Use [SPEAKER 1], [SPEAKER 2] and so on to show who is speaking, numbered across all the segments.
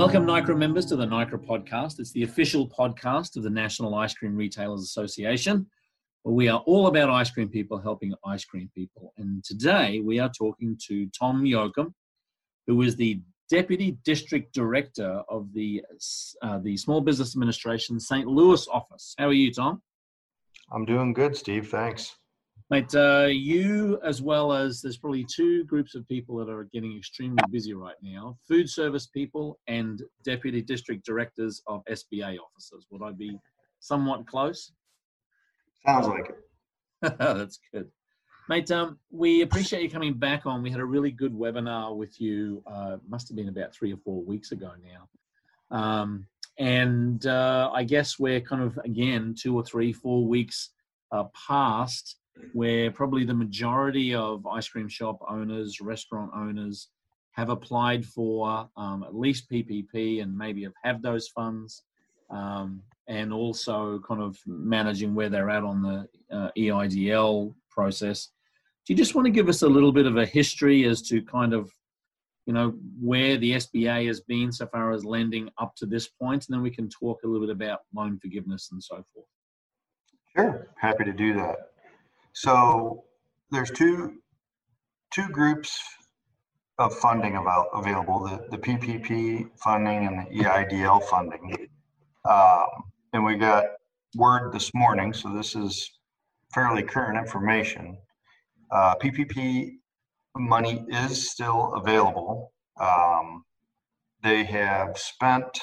[SPEAKER 1] Welcome, NICRA members, to the NICRA podcast. It's the official podcast of the National Ice Cream Retailers Association, where we are all about ice cream people helping ice cream people. And today we are talking to Tom Yochim, who is the Deputy District Director of the, uh, the Small Business Administration St. Louis office. How are you, Tom?
[SPEAKER 2] I'm doing good, Steve. Thanks.
[SPEAKER 1] Mate, uh, you as well as there's probably two groups of people that are getting extremely busy right now food service people and deputy district directors of SBA offices. Would I be somewhat close?
[SPEAKER 2] Sounds like
[SPEAKER 1] it. That's good. Mate, um, we appreciate you coming back on. We had a really good webinar with you, uh, must have been about three or four weeks ago now. Um, and uh, I guess we're kind of, again, two or three, four weeks uh, past where probably the majority of ice cream shop owners, restaurant owners have applied for um, at least PPP and maybe have had those funds, um, and also kind of managing where they're at on the uh, EIDL process. Do you just want to give us a little bit of a history as to kind of you know where the SBA has been so far as lending up to this point, and then we can talk a little bit about loan forgiveness and so forth.
[SPEAKER 2] Sure, happy to do that. So there's two two groups of funding about available: the, the PPP funding and the EIDL funding. Um, and we got word this morning, so this is fairly current information. Uh, PPP money is still available. Um, they have spent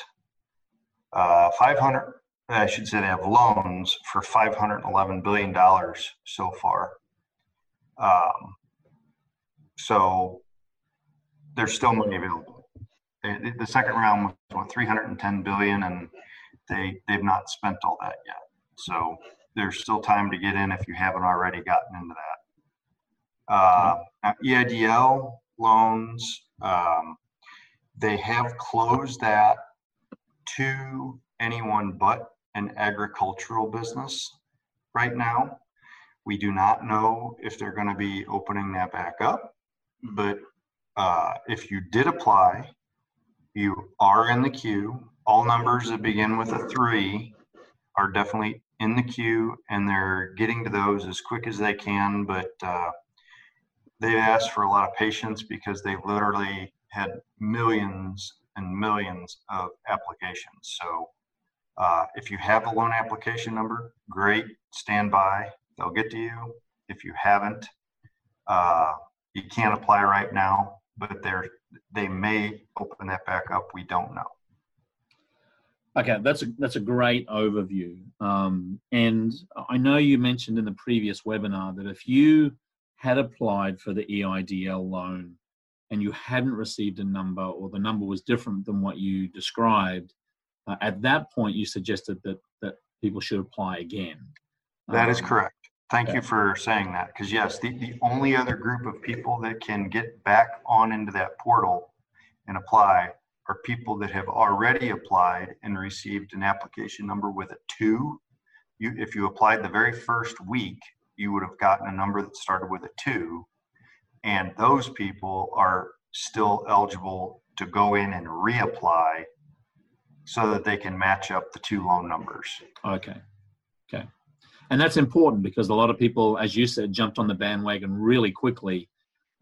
[SPEAKER 2] uh, 500 I should say they have loans for $511 billion so far. Um, so there's still money available. the second round was what 310 billion, and they they've not spent all that yet. So there's still time to get in if you haven't already gotten into that. Uh, EIDL loans, um, they have closed that to anyone but an agricultural business right now. We do not know if they're going to be opening that back up, but uh, if you did apply, you are in the queue. All numbers that begin with a three are definitely in the queue, and they're getting to those as quick as they can. But uh, they asked for a lot of patience because they literally had millions and millions of applications. So uh, if you have a loan application number, great, stand by, they'll get to you. If you haven't, uh, you can't apply right now, but they're, they may open that back up. We don't know.
[SPEAKER 1] Okay, that's a that's a great overview. Um, and I know you mentioned in the previous webinar that if you had applied for the EIDL loan and you hadn't received a number or the number was different than what you described, uh, at that point, you suggested that that people should apply again.
[SPEAKER 2] That is um, correct. Thank you for saying that. Because yes, the, the only other group of people that can get back on into that portal and apply are people that have already applied and received an application number with a two. You, if you applied the very first week, you would have gotten a number that started with a two, and those people are still eligible to go in and reapply so that they can match up the two loan numbers.
[SPEAKER 1] Okay. Okay. And that's important because a lot of people, as you said, jumped on the bandwagon really quickly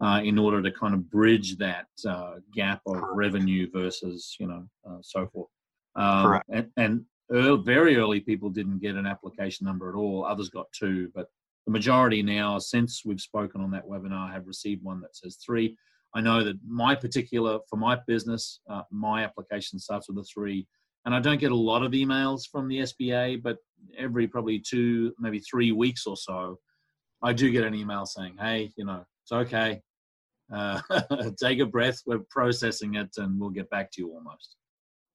[SPEAKER 1] uh, in order to kind of bridge that uh, gap of Correct. revenue versus, you know, uh, so forth. Um, Correct. And, and early, very early people didn't get an application number at all. Others got two, but the majority now, since we've spoken on that webinar, have received one that says three. I know that my particular, for my business, uh, my application starts with a three. And I don't get a lot of emails from the SBA, but every probably two, maybe three weeks or so, I do get an email saying, hey, you know, it's okay. Uh, take a breath. We're processing it and we'll get back to you almost.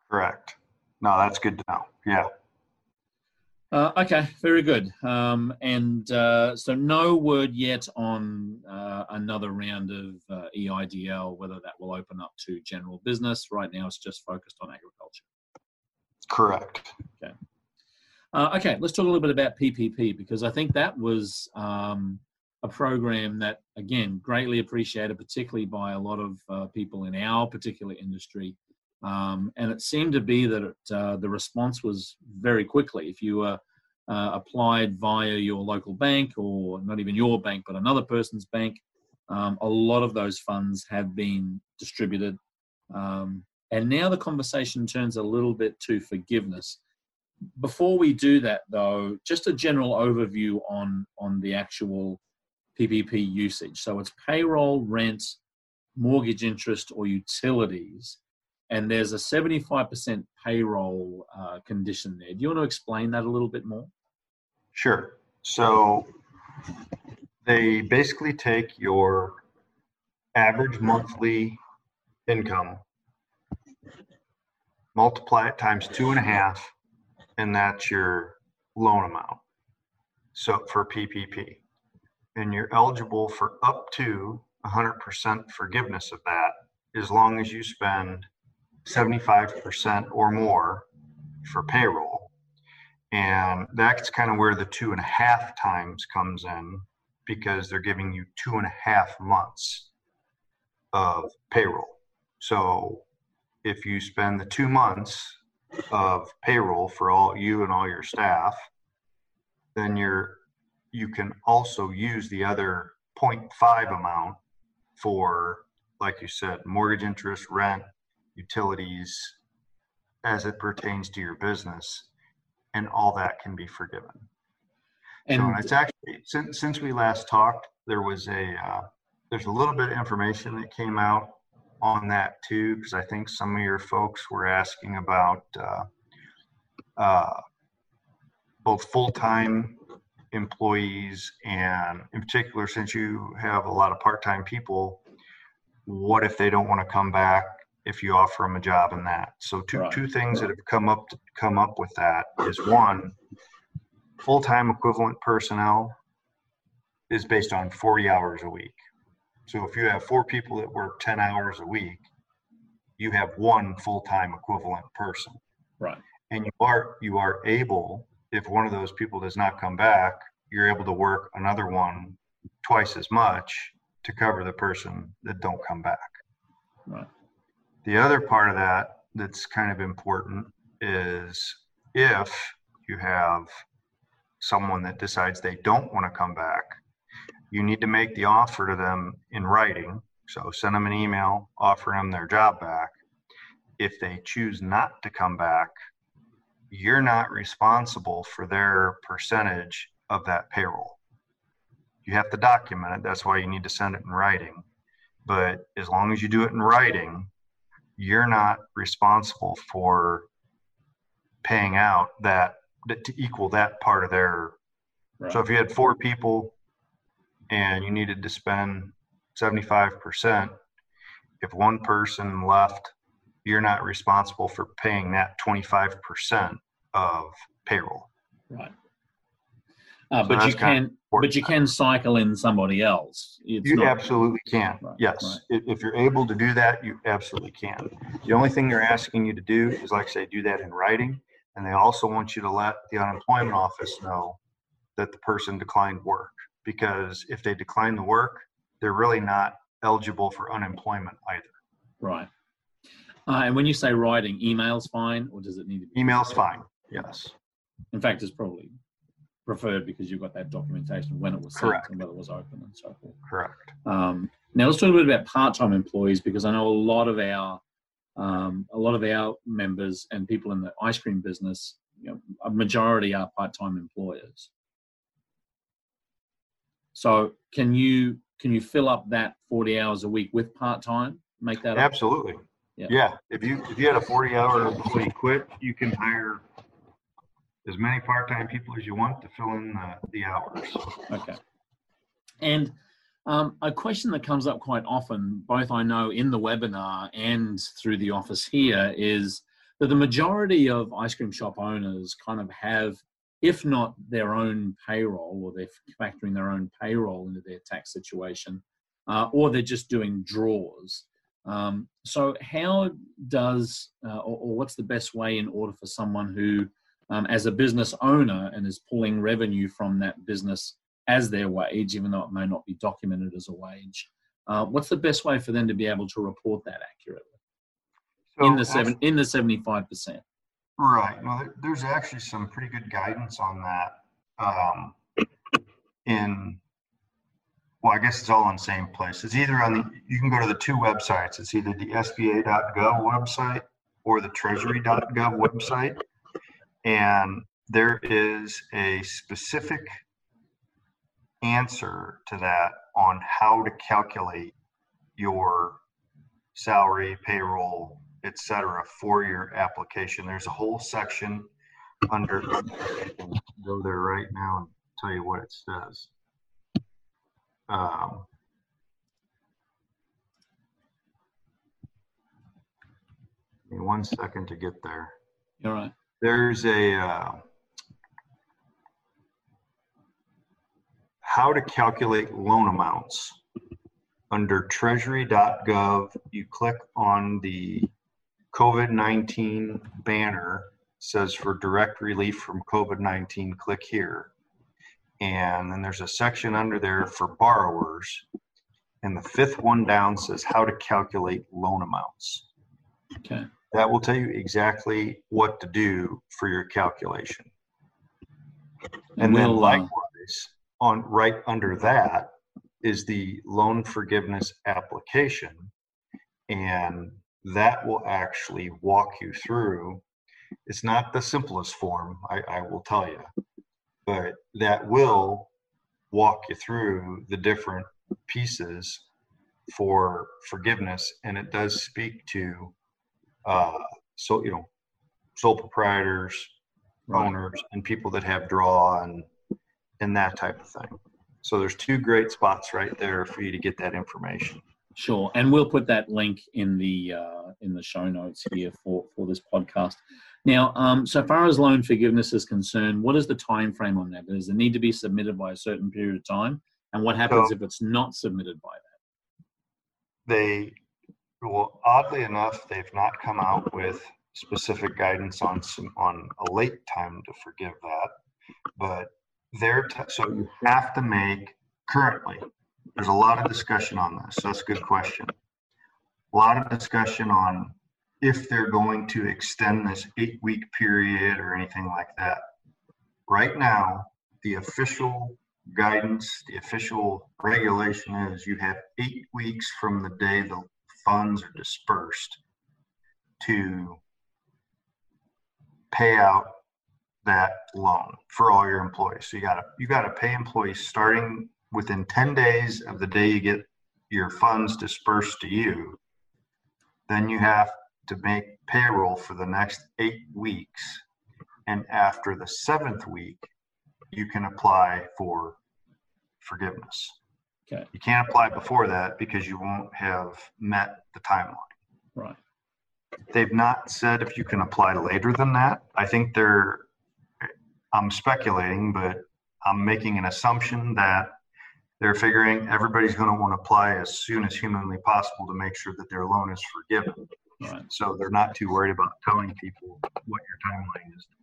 [SPEAKER 2] Correct. No, that's good to know. Yeah.
[SPEAKER 1] Uh, okay, very good. Um, and uh, so, no word yet on uh, another round of uh, EIDL, whether that will open up to general business. Right now, it's just focused on agriculture.
[SPEAKER 2] Correct.
[SPEAKER 1] Okay. Uh, okay, let's talk a little bit about PPP because I think that was um, a program that, again, greatly appreciated, particularly by a lot of uh, people in our particular industry. Um, and it seemed to be that it, uh, the response was very quickly. If you uh, uh, applied via your local bank, or not even your bank, but another person's bank, um, a lot of those funds have been distributed. Um, and now the conversation turns a little bit to forgiveness. Before we do that, though, just a general overview on, on the actual PPP usage. So it's payroll, rent, mortgage interest, or utilities. And there's a 75% payroll uh, condition there. Do you want to explain that a little bit more?
[SPEAKER 2] Sure. So they basically take your average monthly income, multiply it times two and a half, and that's your loan amount. So for PPP and you're eligible for up to 100% forgiveness of that as long as you spend 75% or more for payroll. And that's kind of where the two and a half times comes in because they're giving you two and a half months of payroll. So if you spend the two months of payroll for all you and all your staff, then you're you can also use the other 0.5 amount for, like you said, mortgage interest, rent, utilities, as it pertains to your business, and all that can be forgiven. And so it's actually since since we last talked, there was a uh, there's a little bit of information that came out on that too, because I think some of your folks were asking about uh, uh, both full time employees and in particular since you have a lot of part-time people what if they don't want to come back if you offer them a job in that so two right. two things that have come up to come up with that is one full-time equivalent personnel is based on 40 hours a week so if you have four people that work 10 hours a week you have one full-time equivalent person
[SPEAKER 1] right
[SPEAKER 2] and you are you are able if one of those people does not come back, you're able to work another one twice as much to cover the person that don't come back. Right. The other part of that that's kind of important is if you have someone that decides they don't want to come back, you need to make the offer to them in writing. So send them an email, offer them their job back. If they choose not to come back, you're not responsible for their percentage of that payroll. You have to document it. That's why you need to send it in writing. But as long as you do it in writing, you're not responsible for paying out that to equal that part of their. Right. So if you had four people and you needed to spend 75%, if one person left you're not responsible for paying that 25% of payroll.
[SPEAKER 1] Right. Uh, so but you can, but you can cycle in somebody else.
[SPEAKER 2] It's you not, absolutely can. Right, yes, right. if you're able to do that, you absolutely can. The only thing they're asking you to do is, like I say, do that in writing, and they also want you to let the unemployment office know that the person declined work. Because if they decline the work, they're really not eligible for unemployment either.
[SPEAKER 1] Right. Uh, and when you say writing, email's fine, or does it need to be?
[SPEAKER 2] Email's fine. Yes.
[SPEAKER 1] In fact, it's probably preferred because you've got that documentation when it was sent and whether it was open and so forth.
[SPEAKER 2] Correct.
[SPEAKER 1] Um, now let's talk a bit about part-time employees because I know a lot of our um, a lot of our members and people in the ice cream business, you know, a majority are part-time employers. So can you can you fill up that 40 hours a week with part-time? Make that
[SPEAKER 2] absolutely. Up? Yeah. yeah. If you if you had a 40 hour employee quit, you can hire as many part time people as you want to fill in the, the hours.
[SPEAKER 1] Okay. And um, a question that comes up quite often, both I know in the webinar and through the office here, is that the majority of ice cream shop owners kind of have, if not their own payroll, or they're factoring their own payroll into their tax situation, uh, or they're just doing draws. Um, so, how does, uh, or, or, what's the best way in order for someone who, um, as a business owner and is pulling revenue from that business as their wage, even though it may not be documented as a wage, uh, what's the best way for them to be able to report that accurately? in the seven in the seventy five percent.
[SPEAKER 2] Right. No, there's actually some pretty good guidance on that. Um, in well, I guess it's all in the same place. It's either on the you can go to the two websites. It's either the SBA.gov website or the Treasury.gov website, and there is a specific answer to that on how to calculate your salary, payroll, etc. for your application. There's a whole section under, go there right now and tell you what it says. Um, one second to get there.
[SPEAKER 1] All right.
[SPEAKER 2] There's a uh, how to calculate loan amounts under treasury.gov. You click on the COVID 19 banner says for direct relief from COVID 19, click here. And then there's a section under there for borrowers. And the fifth one down says how to calculate loan amounts.
[SPEAKER 1] Okay.
[SPEAKER 2] That will tell you exactly what to do for your calculation. And, then
[SPEAKER 1] uh,
[SPEAKER 2] likewise, on right under that is the loan forgiveness application. And that will actually walk you through. It's not the simplest form, I, I will tell you, but that will walk you through the different pieces for forgiveness. And it does speak to, uh, so, you know, sole proprietors,
[SPEAKER 1] Right.
[SPEAKER 2] owners, and people that have draw and, and that type of thing. So there's two great spots right there for you to get that information.
[SPEAKER 1] Sure, and we'll put that link in the uh, in the show notes here for for this podcast. Now, um, so far as loan forgiveness is concerned, what is the time frame on that? Does it need to be submitted by a certain period of time? And what happens
[SPEAKER 2] So-
[SPEAKER 1] if it's not submitted by that?
[SPEAKER 2] they well oddly enough they've not come out with specific guidance on some on a late time to forgive that but they're t- so you have to make currently there's a lot of discussion on this so that's a good question. A lot of discussion on if they're going to extend this eight week period or anything like that. Right now the official guidance, the official regulation is you have eight weeks from the day the funds are dispersed to pay out that loan for all your employees. So you gotta you gotta pay employees starting within 10 days of the day you get your funds dispersed to you. Then you have to make payroll for the next eight weeks. And after the seventh week, you can apply for forgiveness.
[SPEAKER 1] Okay.
[SPEAKER 2] You can't apply before that because you won't have met the timeline.
[SPEAKER 1] Right.
[SPEAKER 2] They've not said if you can apply later than that. I think they're, I'm speculating, but I'm making an assumption that they're figuring everybody's going to want to apply as soon as humanly possible to make sure that their loan is forgiven.
[SPEAKER 1] Right.
[SPEAKER 2] So they're not too worried about telling people what your timeline is to forgive. To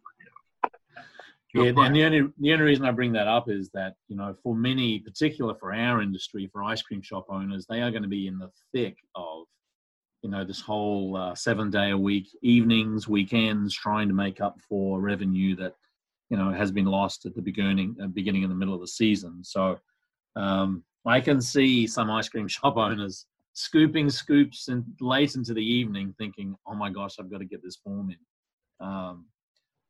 [SPEAKER 1] Yeah, and the only the only reason I bring that up is that you know for many, particular for our industry, for ice cream shop owners, they are going to be in the thick of you know this whole uh, seven day a week evenings, weekends, trying to make up for revenue that you know has been lost at the beginning, uh, beginning in the middle of the season. So um, I can see some ice cream shop owners scooping scoops and late into the evening, thinking, "Oh my gosh, I've got to get this form in." Um,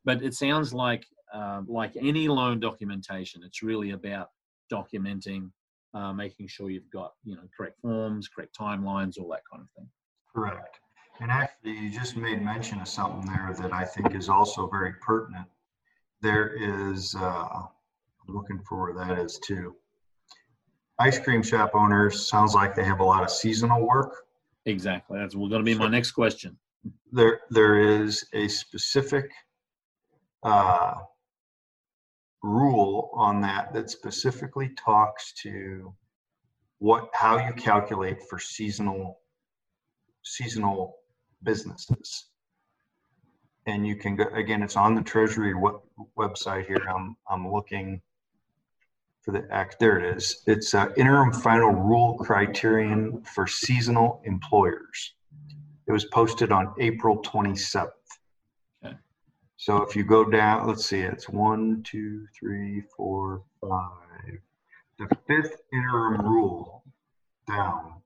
[SPEAKER 1] but it sounds like uh, like any loan documentation, it's really about documenting, uh, making sure you've got you know correct forms, correct timelines, all that kind of thing.
[SPEAKER 2] Correct. And actually, you just made mention of something there that I think is also very pertinent. There is, uh, I'm looking for where that is too. Ice cream shop owners sounds like they have a lot of seasonal work.
[SPEAKER 1] Exactly. That's going to be my next question.
[SPEAKER 2] There, there is a specific uh, rule on that that specifically talks to what how you calculate for seasonal seasonal businesses. And you can go again. It's on the Treasury web, website here. I'm I'm looking for the act. There it is. It's uh, interim final rule criterion for seasonal employers. It was posted on April 27th. So if you go down, let's see, it's one, two, three, four, five. The fifth interim rule down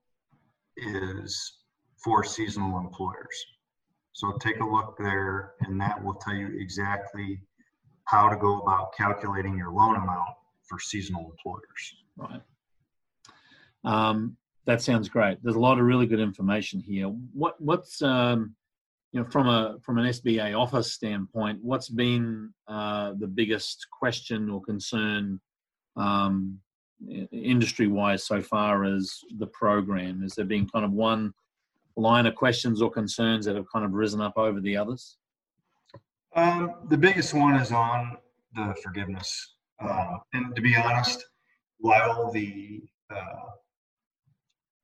[SPEAKER 2] is for seasonal employers. So take a look there, and that will tell you exactly how to go about calculating your loan amount for seasonal employers.
[SPEAKER 1] Right. Um, that sounds great. There's a lot of really good information here. What what's um, you know from a from an SBA office standpoint, what's been uh, the biggest question or concern um, industry wise so far as the program? Has there been kind of one line of questions or concerns that have kind of risen up over the others?
[SPEAKER 2] Um, the biggest one is on the forgiveness. Uh, and to be honest, while the uh,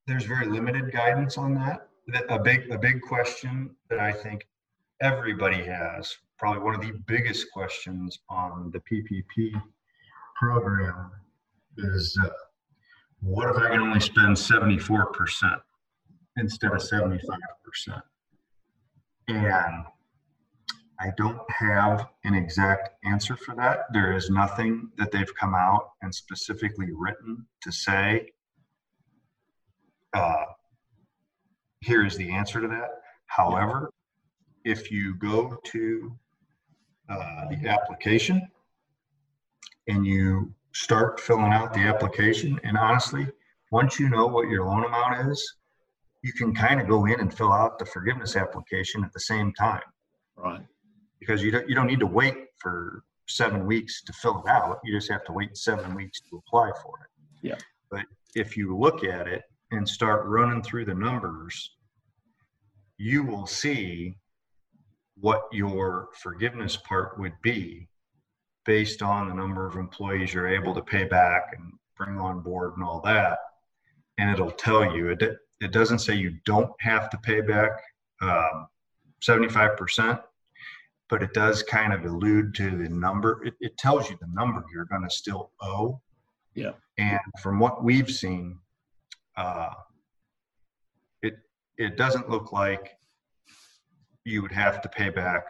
[SPEAKER 2] there's very limited guidance on that, a big a big question that I think everybody has, probably one of the biggest questions on the PPP program is uh, what if I can only spend 74% instead of 75%? And I don't have an exact answer for that. There is nothing that they've come out and specifically written to say, uh, here is the answer to that. However, if you go to uh, the application and you start filling out the application. And honestly, once you know what your loan amount is, you can kind of go in and fill out the forgiveness application at the same time.
[SPEAKER 1] Right.
[SPEAKER 2] Because you don't, you don't need to wait for seven weeks to fill it out. You just have to wait seven weeks to apply for it.
[SPEAKER 1] Yeah.
[SPEAKER 2] But if you look at it and start running through the numbers, you will see what your forgiveness part would be based on the number of employees you're able to pay back and bring on board and all that. And it'll tell you, it, it doesn't say you don't have to pay back um, 75%, but it does kind of allude to the number. It, it tells you the number you're going to still owe.
[SPEAKER 1] Yeah.
[SPEAKER 2] And from what we've seen, uh, it it doesn't look like you would have to pay back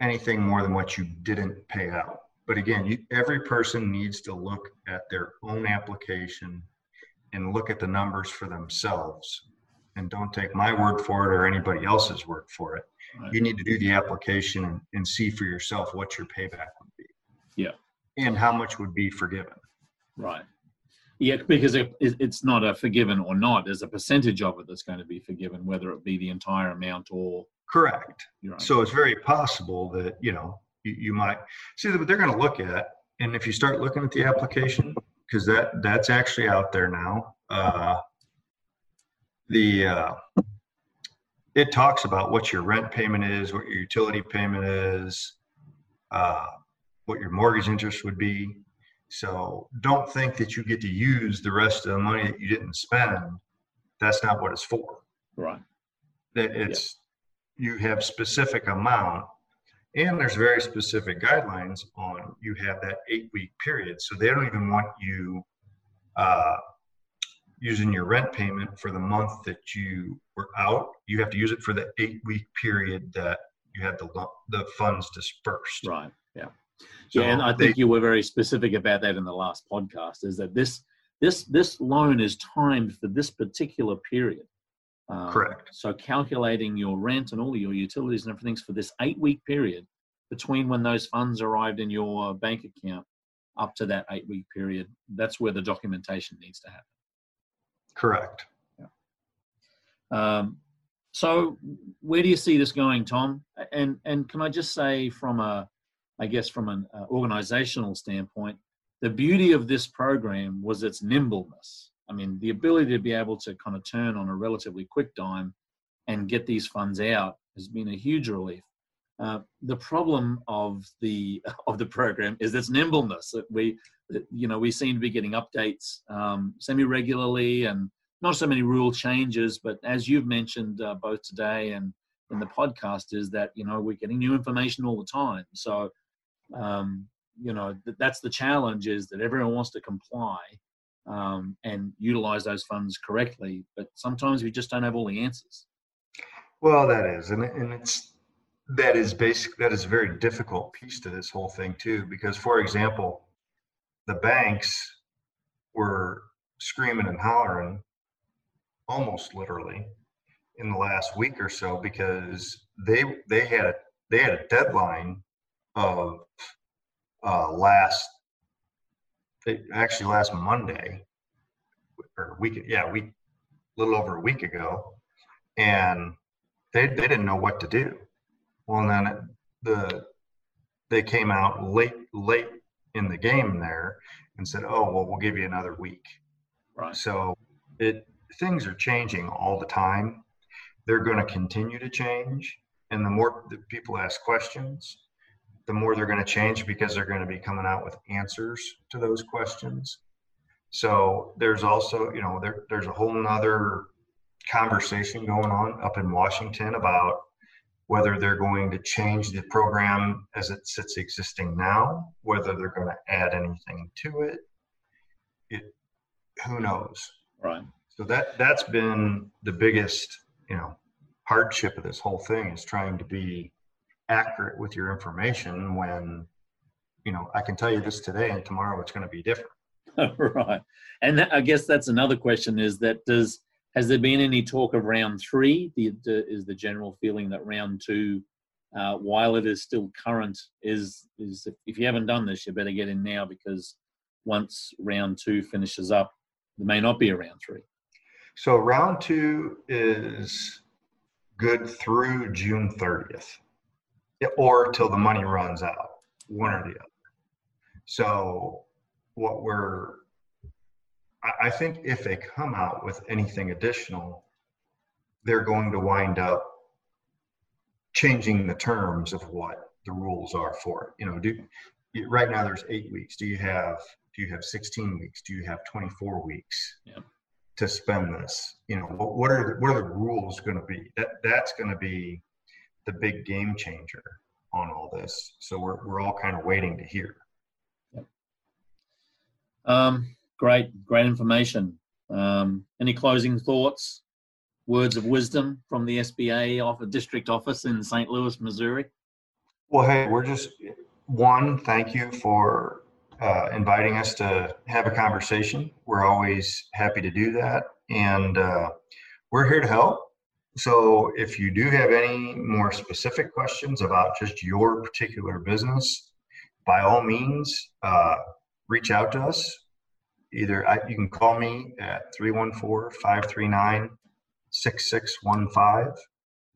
[SPEAKER 2] anything more than what you didn't pay out. But again, you, every person needs to look at their own application and look at the numbers for themselves. And don't take my word for it or anybody else's word for it. Right. You need to do the application and, and see for yourself what your payback would be.
[SPEAKER 1] Yeah.
[SPEAKER 2] And how much would be forgiven.
[SPEAKER 1] Right. Yeah, because it, it's not a forgiven or not. There's a percentage of it that's going to be forgiven, whether it be the entire amount or
[SPEAKER 2] Correct. Right. So it's very possible that, you know, you, you might see what they're going to look at. And if you start looking at the application, because that that's actually out there now, uh, the uh, it talks about what your rent payment is, what your utility payment is, uh, what your mortgage interest would be. So don't think that you get to use the rest of the money that you didn't spend. That's not what it's for.
[SPEAKER 1] Right.
[SPEAKER 2] That It's you have specific amount and there's very specific guidelines on you have that eight week period so they don't even want you uh, using your rent payment for the month that you were out you have to use it for the eight week period that you had the the funds dispersed
[SPEAKER 1] right yeah so yeah and i think they, you were very specific about that in the last podcast is that this this this loan is timed for this particular period
[SPEAKER 2] um, Correct.
[SPEAKER 1] So calculating your rent and all your utilities and everything's for this eight week period between when those funds arrived in your bank account up to that eight week period. That's where the documentation needs to happen.
[SPEAKER 2] Correct.
[SPEAKER 1] Yeah. Um, so where do you see this going, Tom? And and can I just say from a, I guess from an uh, organizational standpoint, the beauty of this program was its nimbleness. I mean, the ability to be able to kind of turn on a relatively quick dime and get these funds out has been a huge relief. Uh, the problem of the of the program is its nimbleness. That we, that, you know, we seem to be getting updates um, semi regularly and not so many rule changes. But as you've mentioned uh, both today and in the podcast, is that you know we're getting new information all the time. So, um, you know, that's the challenge is that everyone wants to comply, um, and utilize those funds correctly. But sometimes we just don't have all the answers.
[SPEAKER 2] Well, that is, and and it's that is basic. That is a very difficult piece to this whole thing too, because for example, the banks were screaming and hollering, almost literally, in the last week or so because they they had a they had a deadline of uh, last actually last Monday or week yeah week a little over a week ago and they they didn't know what to do. Well and then the they came out late late in the game there and said oh well we'll give you another week.
[SPEAKER 1] Right.
[SPEAKER 2] So it things are changing all the time. They're going to continue to change. And the more that people ask questions the more they're going to change because they're going to be coming out with answers to those questions. So there's also you know there, there's a whole nother conversation going on up in washington about whether they're going to change the program as it sits existing now whether they're going to add anything to it. It who knows?
[SPEAKER 1] Right.
[SPEAKER 2] So that that's been the biggest you know hardship of this whole thing is trying to be accurate with your information when you know i can tell you this today and tomorrow it's going to be different.
[SPEAKER 1] Right. And that, i guess that's another question is that does has there been any talk of round three? The, the is the general feeling that round two uh, while it is still current is is if, if you haven't done this you better get in now because once round two finishes up there may not be a round three.
[SPEAKER 2] So round two is good through June 30th or till the money runs out, one or the other. So what we're, I think if they come out with anything additional, they're going to wind up changing the terms of what the rules are for it. You know, do right now there's eight weeks. Do you have do you have 16 weeks? Do you have 24 weeks?
[SPEAKER 1] Yeah
[SPEAKER 2] to spend this? You know, what, what are the, what are the rules going to be? That that's going to be the big game changer on all this. So we're we're all kind of waiting to hear.
[SPEAKER 1] Yep. Um, great, great information. Um, any closing thoughts, words of wisdom from the SBA off a district office in St. Louis, Missouri?
[SPEAKER 2] Well, hey, we're just one. Thank you for uh, inviting us to have a conversation. We're always happy to do that. And uh, we're here to help. So if you do have any more specific questions about just your particular business, by all means, uh, reach out to us. Either I, you can call me at 314 539 6615,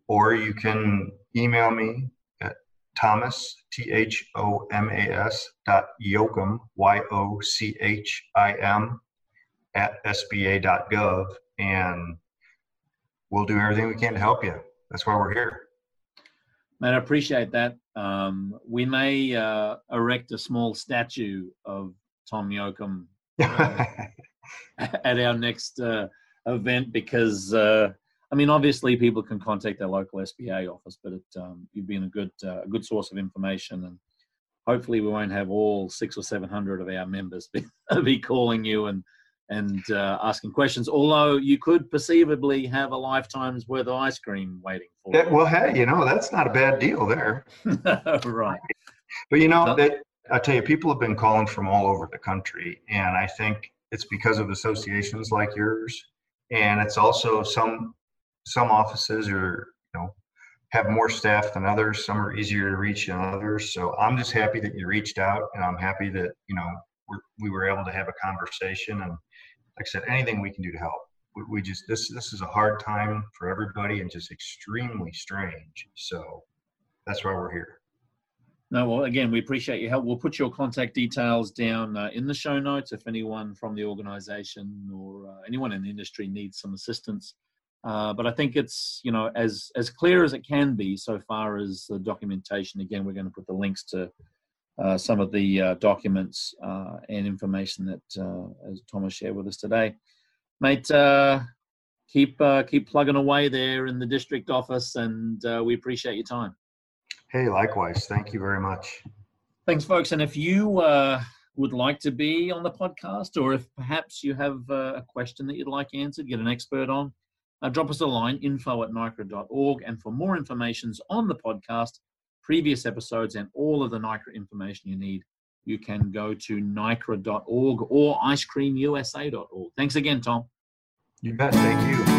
[SPEAKER 2] or you can email me at Thomas, T H O M A S dot Yochim, Y O C H I M, at SBA.gov. And we'll do everything we can to help you. That's why we're here.
[SPEAKER 1] Man, I appreciate that. Um, we may uh, erect a small statue of Tom Yochim uh, at our next uh, event because uh, I mean, obviously, people can contact their local SBA office, but it, um, you've been a good uh, a good source of information, and hopefully, we won't have all six or seven hundred of our members be, be calling you and and uh, asking questions. Although you could perceivably have a lifetime's worth of ice cream waiting for
[SPEAKER 2] you. well, hey, you know that's not a bad deal there.
[SPEAKER 1] right.
[SPEAKER 2] But you know that I tell you, people have been calling from all over the country, and I think it's because of associations like yours, and it's also some some offices are you know have more staff than others some are easier to reach than others so i'm just happy that you reached out and i'm happy that you know we're, we were able to have a conversation and like i said anything we can do to help we, we just this this is a hard time for everybody and just extremely strange so that's why we're here
[SPEAKER 1] no, well, again, we appreciate your help. We'll put your contact details down uh, in the show notes if anyone from the organization or uh, anyone in the industry needs some assistance. Uh, but I think it's you know as as clear as it can be so far as the documentation. Again, we're going to put the links to uh, some of the uh, documents uh, and information that uh, as Thomas shared with us today, mate. keep keep plugging away there in the district office, and we appreciate your time.
[SPEAKER 2] Hey, likewise. Thank you very much.
[SPEAKER 1] Thanks, folks. And if you would like to be on the podcast, or if perhaps you have a question that you'd like answered, get an expert on uh, drop us a line, info at nicra.org. And for more information on the podcast, previous episodes, and all of the NICRA information you need, you can go to nicra.org or icecreamusa.org. Thanks again, Tom.
[SPEAKER 2] You bet. Thank you.